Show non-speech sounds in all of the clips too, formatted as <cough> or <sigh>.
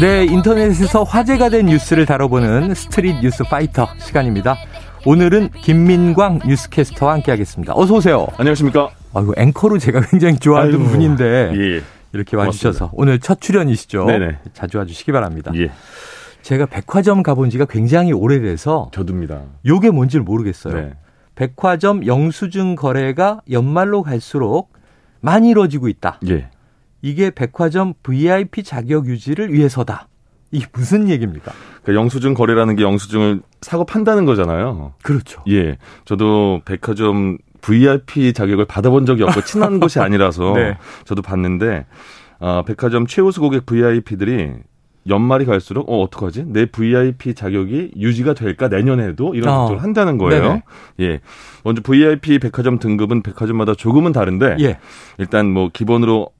네, 인터넷에서 화제가 된 뉴스를 다뤄보는 스트릿 뉴스 파이터 시간입니다. 오늘은 김민광 뉴스캐스터와 함께하겠습니다. 어서 오세요. 안녕하십니까? 아이고 앵커로 제가 굉장히 좋아하는 아이고, 분인데 예, 이렇게 와주셔서. 오늘 첫 출연이시죠. 네네. 자주 와주시기 바랍니다. 예. 제가 백화점 가본 지가 굉장히 오래돼서 저도입니다. 요게 뭔지 를 모르겠어요. 네. 백화점 영수증 거래가 연말로 갈수록 많이 이루어지고 있다. 예. 이게 백화점 VIP 자격 유지를 위해서다. 이게 무슨 얘기입니까? 그러니까 영수증 거래라는 게 영수증을 사고 판다는 거잖아요. 그렇죠. 예. 저도 백화점 VIP 자격을 받아본 적이 없고 친한 <laughs> 곳이 아니라서 네. 저도 봤는데 아, 백화점 최우수 고객 VIP들이 연말이 갈수록 어 어떡하지? 내 VIP 자격이 유지가 될까 내년에도 이런 어. 걱정을 한다는 거예요. 네네. 예. 먼저 VIP 백화점 등급은 백화점마다 조금은 다른데 예. 일단 뭐 기본으로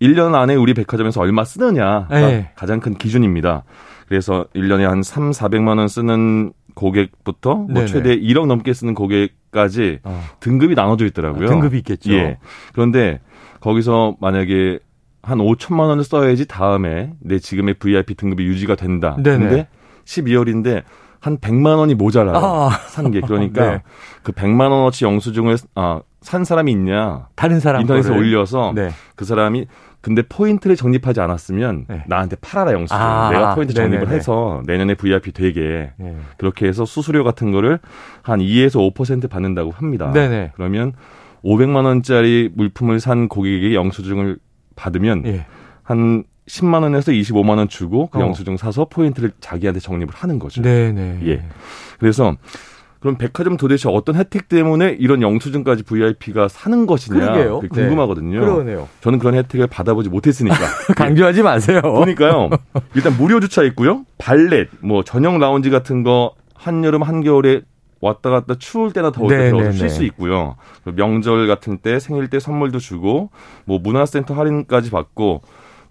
1년 안에 우리 백화점에서 얼마 쓰느냐가 네. 가장 큰 기준입니다. 그래서 1년에 한 3, 400만 원 쓰는 고객부터 뭐 최대 1억 넘게 쓰는 고객까지 어. 등급이 나눠져 있더라고요. 아, 등급이 있겠죠. 예. 그런데 거기서 만약에 한 5천만 원을 써야지 다음에 내 지금의 VIP 등급이 유지가 된다. 네네. 근데 12월인데 한 100만 원이 모자라요. 아. 산 게. 그러니까 <laughs> 네. 그 100만 원어치 영수증을 아, 산 사람이 있냐? 다른 사람 인터넷에 거를. 올려서 네. 그 사람이 근데 포인트를 적립하지 않았으면 네. 나한테 팔아라 영수증. 아, 내가 포인트 적립을 네네네. 해서 내년에 VIP 되게 네. 그렇게 해서 수수료 같은 거를 한 2에서 5% 받는다고 합니다. 네네. 그러면 500만 원짜리 물품을 산 고객에게 영수증을 받으면 예. 한 10만 원에서 25만 원 주고 그 어. 영수증 사서 포인트를 자기한테 적립을 하는 거죠. 네네. 예. 그래서 그럼 백화점 도대체 어떤 혜택 때문에 이런 영수증까지 VIP가 사는 것이냐. 네. 궁금하거든요. 네. 그러네요. 저는 그런 혜택을 받아보지 못했으니까 <laughs> 강조하지 마세요. 보니까요. 일단 무료 주차 있고요. 발렛, 뭐 전용 라운지 같은 거 한여름 한겨울에 왔다 갔다 추울 때나 더울 때 쉴 수 있고요. 명절 같은 때 생일 때 선물도 주고 뭐 문화센터 할인까지 받고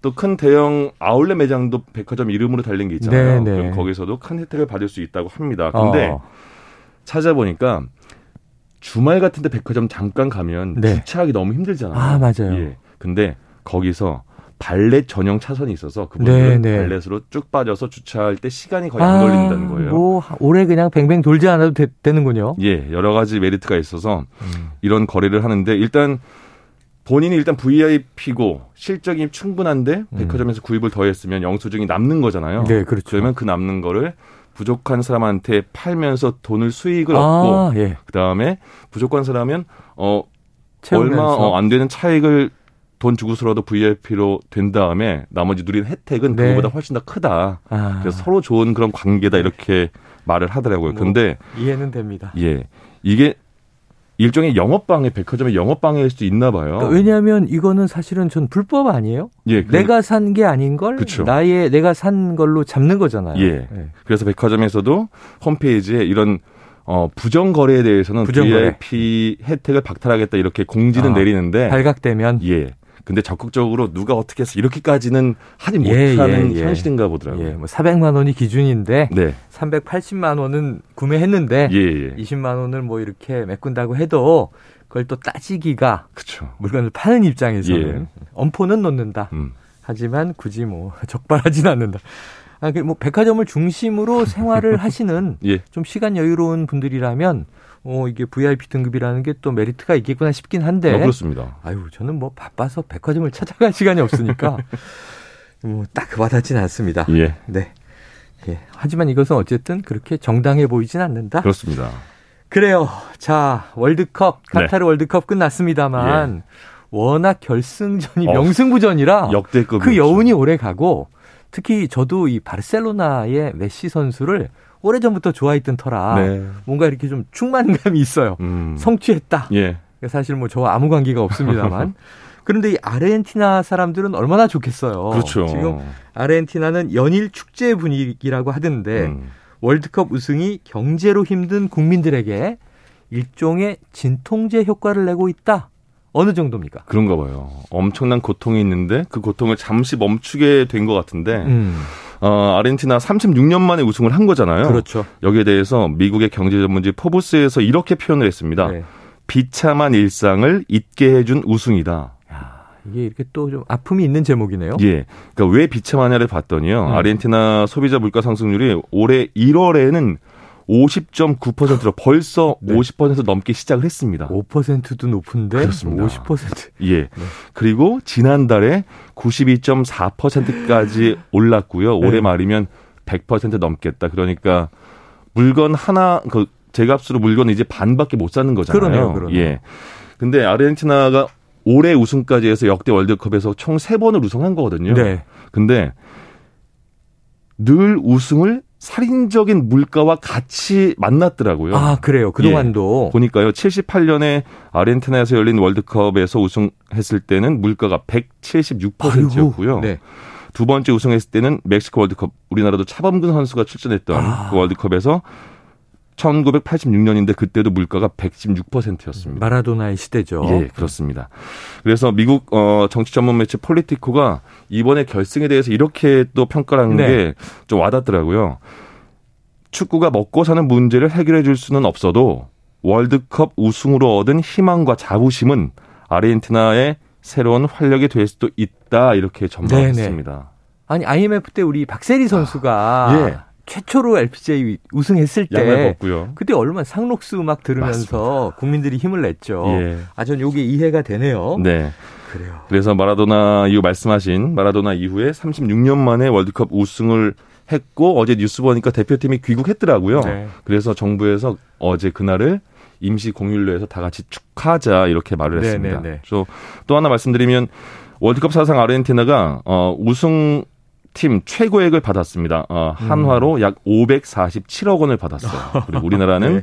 또큰 대형 아울렛 매장도 백화점 이름으로 달린 게 있잖아요. 그럼 거기서도 큰 혜택을 받을 수 있다고 합니다. 근데 어. 찾아보니까 주말 같은 데 백화점 잠깐 가면 네. 주차하기 너무 힘들잖아요. 아, 맞아요. 예. 근데 거기서 발렛 전용 차선이 있어서 그분들은 네, 네. 발렛으로 쭉 빠져서 주차할 때 시간이 거의 안 아, 걸린다는 거예요. 뭐 오래 그냥 뱅뱅 돌지 않아도 되, 는군요 예, 여러 가지 메리트가 있어서 음. 이런 거래를 하는데 일단 본인이 일단 VIP고 실적이 충분한데 음. 백화점에서 구입을 더했으면 영수증이 남는 거잖아요. 네, 그렇죠. 그러면 그 남는 거를 부족한 사람한테 팔면서 돈을 수익을 아, 얻고 예. 그다음에 부족한 사람은 어 채우면서. 얼마 어, 안 되는 차익을 돈 주고서라도 VIP로 된 다음에 나머지 누리는 혜택은 네. 그거보다 훨씬 더 크다. 아. 그래서 서로 좋은 그런 관계다 이렇게 말을 하더라고요. 뭐, 근데 이해는 됩니다. 예. 이게 일종의 영업방해, 백화점의 영업방해일 수도 있나 봐요. 그러니까 왜냐하면 이거는 사실은 전 불법 아니에요? 예. 그, 내가 산 게 아닌 걸 그쵸. 나의 내가 산 걸로 잡는 거잖아요. 예. 예. 그래서 백화점에서도 홈페이지에 이런 어, 부정 거래에 대해서는 부정거래. VIP 혜택을 박탈하겠다 이렇게 공지는 아, 내리는데 발각되면 예. 근데 적극적으로 누가 어떻게 해서 이렇게까지는 하지 예, 못하는 예, 예. 현실인가 보더라고요. 예, 뭐 400만 원이 기준인데 네. 380만 원은 구매했는데 예, 20만 예. 원을 뭐 이렇게 메꾼다고 해도 그걸 또 따지기가 그쵸. 물건을 파는 입장에서는 예. 엄포는 놓는다. 음. 하지만 굳이 뭐 <laughs> 적발하진 않는다. 아, 그뭐 백화점을 중심으로 <laughs> 생활을 하시는 좀 시간 여유로운 분들이라면 어, 이게 VIP 등급이라는 게 또 메리트가 있겠구나 싶긴 한데. 어, 그렇습니다. 아유, 저는 뭐 바빠서 백화점을 찾아갈 시간이 없으니까 <laughs> 뭐 딱 와닿지는 않습니다. 예. 네. 예. 하지만 이것은 어쨌든 그렇게 정당해 보이진 않는다. 그렇습니다. 그래요. 자, 월드컵, 카타르 네. 월드컵 끝났습니다만 예. 워낙 결승전이 어, 명승부전이라 역대급 그 여운이 오래 가고 특히 저도 이 바르셀로나의 메시 선수를 오래전부터 좋아했던 터라 네. 뭔가 이렇게 좀 충만감이 있어요. 음. 성취했다. 예. 사실 뭐 저와 아무 관계가 없습니다만. <laughs> 그런데 이 아르헨티나 사람들은 얼마나 좋겠어요. 그렇죠. 지금 아르헨티나는 연일 축제 분위기라고 하던데 음. 월드컵 우승이 경제로 힘든 국민들에게 일종의 진통제 효과를 내고 있다. 어느 정도입니까? 그런가 봐요. 엄청난 고통이 있는데 그 고통을 잠시 멈추게 된 것 같은데 음. 어, 아르헨티나 36년 만에 우승을 한 거잖아요. 그렇죠. 여기에 대해서 미국의 경제 전문지 포브스에서 이렇게 표현을 했습니다. 네. 비참한 일상을 잊게 해준 우승이다. 이게 이렇게 또 좀 아픔이 있는 제목이네요. 예. 그러니까 왜 비참하냐를 봤더니요. 음. 아르헨티나 소비자 물가 상승률이 올해 1월에는 50.9%로 벌써 <laughs> 네. 50% 넘게 시작을 했습니다. 5%도 높은데 그렇습니다. 50%. 예. 네. 그리고 지난달에 92.4%까지 올랐고요. 올해 네. 말이면 100% 넘겠다. 그러니까 물건 하나 그 제값으로 물건 이제 반밖에 못 사는 거잖아요. 그러네요. 그러네요. 예. 근데 아르헨티나가 올해 우승까지 해서 역대 월드컵에서 총 세 번을 우승한 거거든요. 네. 근데 늘 우승을 살인적인 물가와 같이 만났더라고요. 아, 그래요. 그동안도. 예. 보니까요. 78년에 아르헨티나에서 열린 월드컵에서 우승했을 때는 물가가 176%였고요. 네. 두 번째 우승했을 때는 멕시코 월드컵 우리나라도 차범근 선수가 출전했던 아. 그 월드컵에서 1986년인데 그때도 물가가 116%였습니다. 마라도나의 시대죠. 예, 그렇습니다. 그래서 미국 어 정치 전문 매체 폴리티코가 이번에 결승에 대해서 이렇게 또 평가를 하는 네. 게좀 와닿더라고요. 축구가 먹고 사는 문제를 해결해 줄 수는 없어도 월드컵 우승으로 얻은 희망과 자부심은 아르헨티나의 새로운 활력이 될 수도 있다 이렇게 전망했습니다. 아니 IMF 때 우리 박세리 선수가 아, 예. 최초로 LPGA 우승했을 때 그때 얼마나 상록수 음악 들으면서 맞습니다. 국민들이 힘을 냈죠. 예. 아, 전 요게 이해가 되네요. 네. 그래요. 그래서 마라도나 이후 말씀하신 마라도나 이후에 36년 만에 월드컵 우승을 했고 어제 뉴스 보니까 대표팀이 귀국했더라고요. 네. 그래서 정부에서 어제 그날을 임시 공휴일로 해서 다 같이 축하하자 이렇게 말을 네, 했습니다. 네, 네. 또 하나 말씀드리면 월드컵 사상 아르헨티나가 어, 우승 팀 최고액을 받았습니다. 어, 한화로 음. 약 547억 원을 받았어요. <laughs> 그리고 우리나라는 네.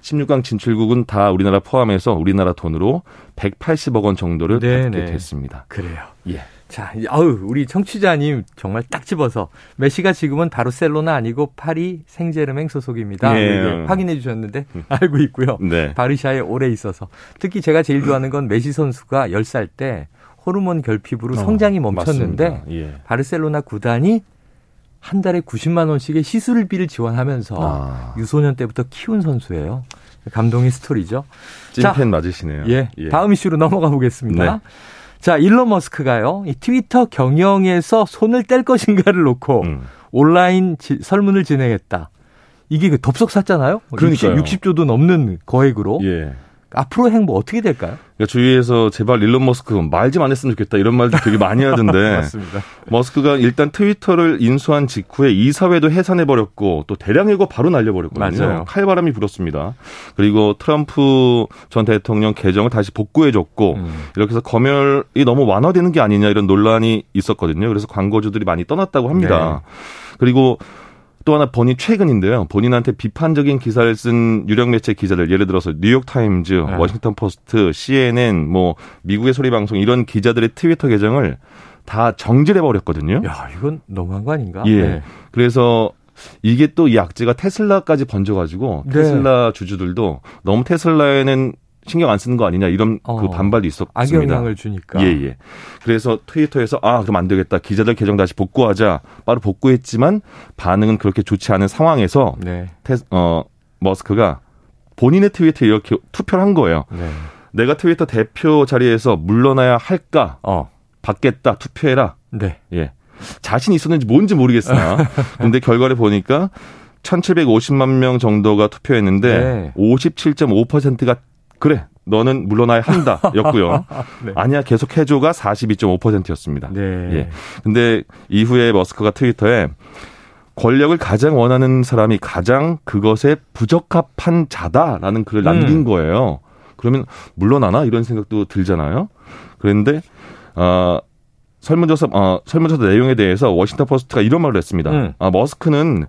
16강 진출국은 다 우리나라 포함해서 우리나라 돈으로 180억 원 정도를 네, 받게 네. 됐습니다. 그래요. 예. 자, 아우 우리 청취자님 정말 딱 집어서 메시가 지금은 바르셀로나 아니고 파리 생제르맹 소속입니다. 네. 확인해 주셨는데 음. 알고 있고요. 네. 바르샤에 오래 있어서 특히 제가 제일 좋아하는 건 메시 선수가 10살 때 호르몬 결핍으로 어, 성장이 멈췄는데 예. 바르셀로나 구단이 한 달에 90만 원씩의 시술비를 지원하면서 아. 유소년 때부터 키운 선수예요. 감동의 스토리죠. 찐팬 맞으시네요. 예, 예. 다음 이슈로 넘어가 보겠습니다. 네. 자, 일론 머스크가요. 이 트위터 경영에서 손을 뗄 것인가를 놓고 음. 온라인 지, 설문을 진행했다. 이게 그 덥석 샀잖아요. 그러니까 60, 조도 넘는 거액으로. 예. 앞으로 행보 어떻게 될까요? 그러니까 주위에서 제발 일론 머스크 말 좀 안 했으면 좋겠다 이런 말도 되게 많이 하던데. <laughs> 맞습니다. 머스크가 일단 트위터를 인수한 직후에 이사회도 해산해 버렸고 또 대량 해고 바로 날려 버렸거든요. 맞아요. 칼바람이 불었습니다. 그리고 트럼프 전 대통령 계정을 다시 복구해 줬고 음. 이렇게 해서 검열이 너무 완화되는 게 아니냐 이런 논란이 있었거든요. 그래서 광고주들이 많이 떠났다고 합니다. 네. 그리고 또 하나 본인 최근인데요. 본인한테 비판적인 기사를 쓴 유력 매체 기자들 예를 들어서 뉴욕 타임즈, 네. 워싱턴 포스트, CNN, 뭐 미국의 소리 방송 이런 기자들의 트위터 계정을 다 정지해 버렸거든요. 야, 이건 너무한 거 아닌가? 예. 네. 그래서 이게 또 이 악재가 테슬라까지 번져가지고 네. 테슬라 주주들도 너무 테슬라에는 신경 안 쓰는 거 아니냐 이런 어, 그 반발도 있었습니다. 악영향을 주니까. 예, 예. 그래서 트위터에서 아, 그럼 안 되겠다. 기자들 계정 다시 복구하자. 바로 복구했지만 반응은 그렇게 좋지 않은 상황에서 네. 테, 어, 머스크가 본인의 트위터에 이렇게 투표를 한 거예요. 네. 내가 트위터 대표 자리에서 물러나야 할까? 어. 받겠다. 투표해라. 네. 예. 자신 있었는지 뭔지 모르겠으나 <laughs> 근데 결과를 보니까 1,750만 명 정도가 투표했는데 네. 57.5%가 그래 너는 물러나야 한다 <laughs> 였고요. 네. 아니야 계속 해줘가 42.5%였습니다. 네. 예. 근데 이후에 머스크가 트위터에 권력을 가장 원하는 사람이 가장 그것에 부적합한 자다라는 글을 남긴 음. 거예요. 그러면 물러나나 이런 생각도 들잖아요. 그런데 어 설문조사 어 설문조사 내용에 대해서 워싱턴 포스트가 이런 말을 했습니다. 음. 아 머스크는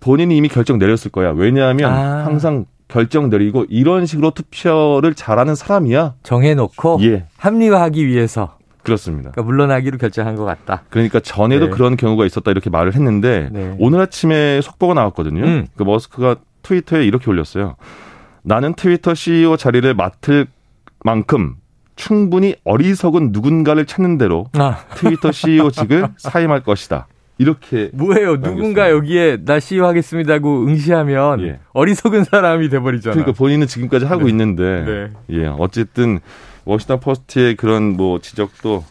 본인이 이미 결정 내렸을 거야. 왜냐하면 아. 항상 결정 내리고 이런 식으로 투표를 잘하는 사람이야. 정해놓고 예. 합리화하기 위해서. 그렇습니다. 그러니까 물러나기로 결정한 것 같다. 그러니까 전에도 네. 그런 경우가 있었다 이렇게 말을 했는데 네. 오늘 아침에 속보가 나왔거든요. 음. 그 머스크가 트위터에 이렇게 올렸어요. 나는 트위터 CEO 자리를 맡을 만큼 충분히 어리석은 누군가를 찾는 대로 아. 트위터 CEO직을 <laughs> 사임할 것이다. 이렇게 뭐예요? 누군가 여기에 나 CEO 하겠습니다고 응시하면 예. 어리석은 사람이 돼버리잖아. 그러니까 본인은 지금까지 하고 네. 있는데 네. 예 어쨌든 워싱턴 포스트의 그런 뭐 지적도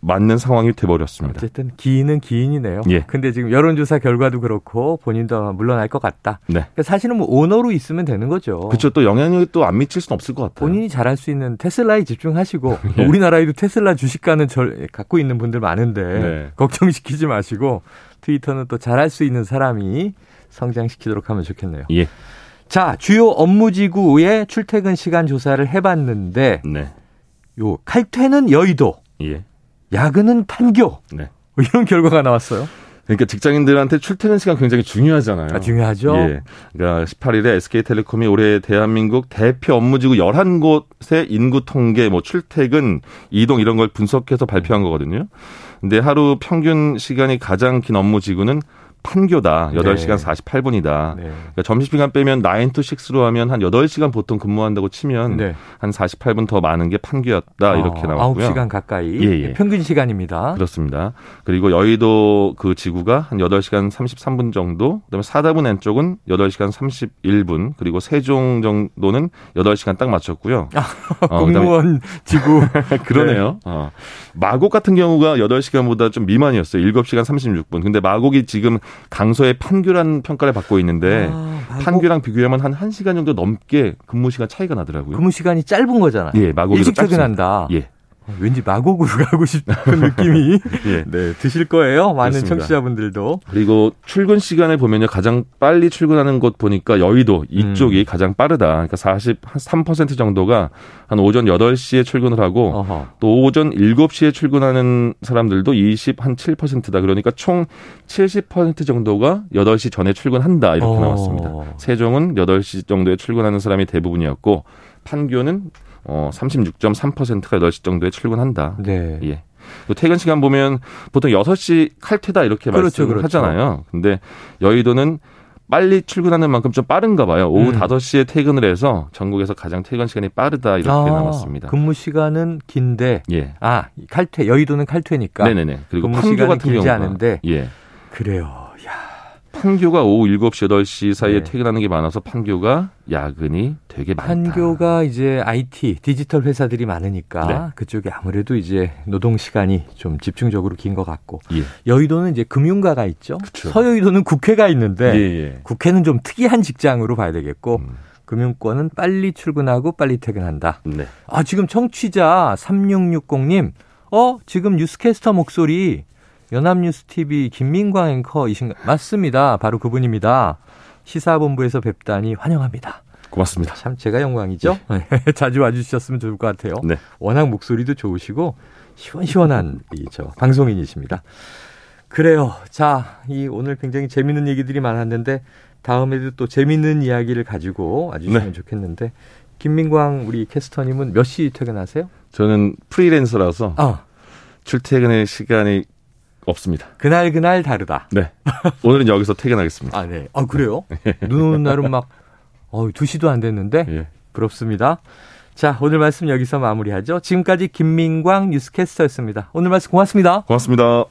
맞는 상황이 돼버렸습니다. 어쨌든 기인은 기인이네요. 예. 근데 지금 여론조사 결과도 그렇고 본인도 물러날 것 같다. 네. 그러니까 사실은 뭐 오너로 있으면 되는 거죠. 그렇죠. 또 영향력이 또 안 미칠 수는 없을 것 같아요. 본인이 잘할 수 있는 테슬라에 집중하시고 <laughs> 예. 우리나라에도 테슬라 주식가는 절 갖고 있는 분들 많은데 네. 걱정시키지 마시고 트위터는 또 잘할 수 있는 사람이 성장시키도록 하면 좋겠네요. 예. 자, 주요 업무지구의 출퇴근 시간 조사를 해봤는데, 네. 요 칼퇴는 여의도, 예. 야근은 판교. 네. 뭐 이런 결과가 나왔어요. 그러니까 직장인들한테 출퇴근 시간 굉장히 중요하잖아요. 아, 중요하죠. 예. 그러니까 18일에 SK텔레콤이 올해 대한민국 대표 업무지구 11곳의 인구 통계, 뭐 출퇴근, 이동 이런 걸 분석해서 발표한 거거든요. 근데 하루 평균 시간이 가장 긴 업무지구는 판교다. 8시간 네. 48분이다. 네. 그러니까 점심시간 빼면 9 to 6로 하면 한 8시간 보통 근무한다고 치면 네. 한 48분 더 많은 게 판교였다. 이렇게 어, 나왔고요. 9시간 가까이. 예, 예. 평균 시간입니다. 그렇습니다. 그리고 여의도 그 지구가 한 8시간 33분 정도, 그다음에 사다분 N쪽은 8시간 31분, 그리고 세종 정도는 8시간 딱 맞췄고요. 아, 어, 공무원 지구. <laughs> 그러네요. 네. 어. 마곡 같은 경우가 8시간보다 좀 미만이었어요. 7시간 36분. 근데 마곡이 지금 강서의 판교란 평가를 받고 있는데 아, 판교랑 비교하면 한 1시간 정도 넘게 근무 시간 차이가 나더라고요. 근무 시간이 짧은 거잖아요. 예, 마곡이 일찍 퇴근한다. 예. 왠지 마곡으로 <laughs> 가고 싶은 느낌이 <laughs> 예. 네, 드실 거예요. 많은 그렇습니다. 청취자분들도. 그리고 출근 시간을 보면요. 가장 빨리 출근하는 곳 보니까 여의도 이쪽이 음. 가장 빠르다. 그러니까 43% 정도가 한 오전 8시에 출근을 하고 어허. 또 오전 7시에 출근하는 사람들도 20 한 7%다. 그러니까 총 70% 정도가 8시 전에 출근한다. 이렇게 어. 나왔습니다. 세종은 8시 정도에 출근하는 사람이 대부분이었고 판교는 어 36.3%가 8시 정도에 출근한다. 네. 예. 퇴근 시간 보면 보통 6시 칼퇴다 이렇게 그렇죠, 말씀하잖아요. 그렇죠. 근데 여의도는 빨리 출근하는 만큼 좀 빠른가 봐요. 오후 음. 5시에 퇴근을 해서 전국에서 가장 퇴근 시간이 빠르다 이렇게 아, 나왔습니다. 근무 시간은 긴데 예. 아, 칼퇴 여의도는 칼퇴니까. 네, 네, 네. 그리고 시간이 같은 길지 경우가 않은데 예. 그래요. 판교가 오후 7시, 8시 사이에 네. 퇴근하는 게 많아서 판교가 야근이 되게 많다. 판교가 이제 IT, 디지털 회사들이 많으니까 네. 그쪽에 아무래도 이제 노동 시간이 좀 집중적으로 긴 것 같고 예. 여의도는 이제 금융가가 있죠. 그쵸. 서여의도는 국회가 있는데 예, 예. 국회는 좀 특이한 직장으로 봐야 되겠고 음. 금융권은 빨리 출근하고 빨리 퇴근한다. 네. 아, 지금 청취자 3660님, 어, 지금 뉴스캐스터 목소리 연합뉴스 TV 김민광 앵커이신가? 맞습니다. 바로 그분입니다. 시사본부에서 뵙다니 환영합니다. 고맙습니다. 참 제가 영광이죠. 네. <laughs> 자주 와주셨으면 좋을 것 같아요. 네. 워낙 목소리도 좋으시고 시원시원한 이저 방송인이십니다. 그래요. 자, 이 오늘 굉장히 재밌는 얘기들이 많았는데 다음에도 또 재밌는 이야기를 가지고 와주시면 네. 좋겠는데 김민광 우리 캐스터님은 몇 시 퇴근하세요? 저는 프리랜서라서 아. 출퇴근의 시간이 없습니다. 그날 그날 다르다. 네. 오늘은 여기서 퇴근하겠습니다. 아, 네. 아, 그래요? 눈 오는 날은 막, 어, 2시도 안 됐는데? 예. 부럽습니다. 자, 오늘 말씀 여기서 마무리하죠. 지금까지 김민광 뉴스캐스터였습니다. 오늘 말씀 고맙습니다. 고맙습니다.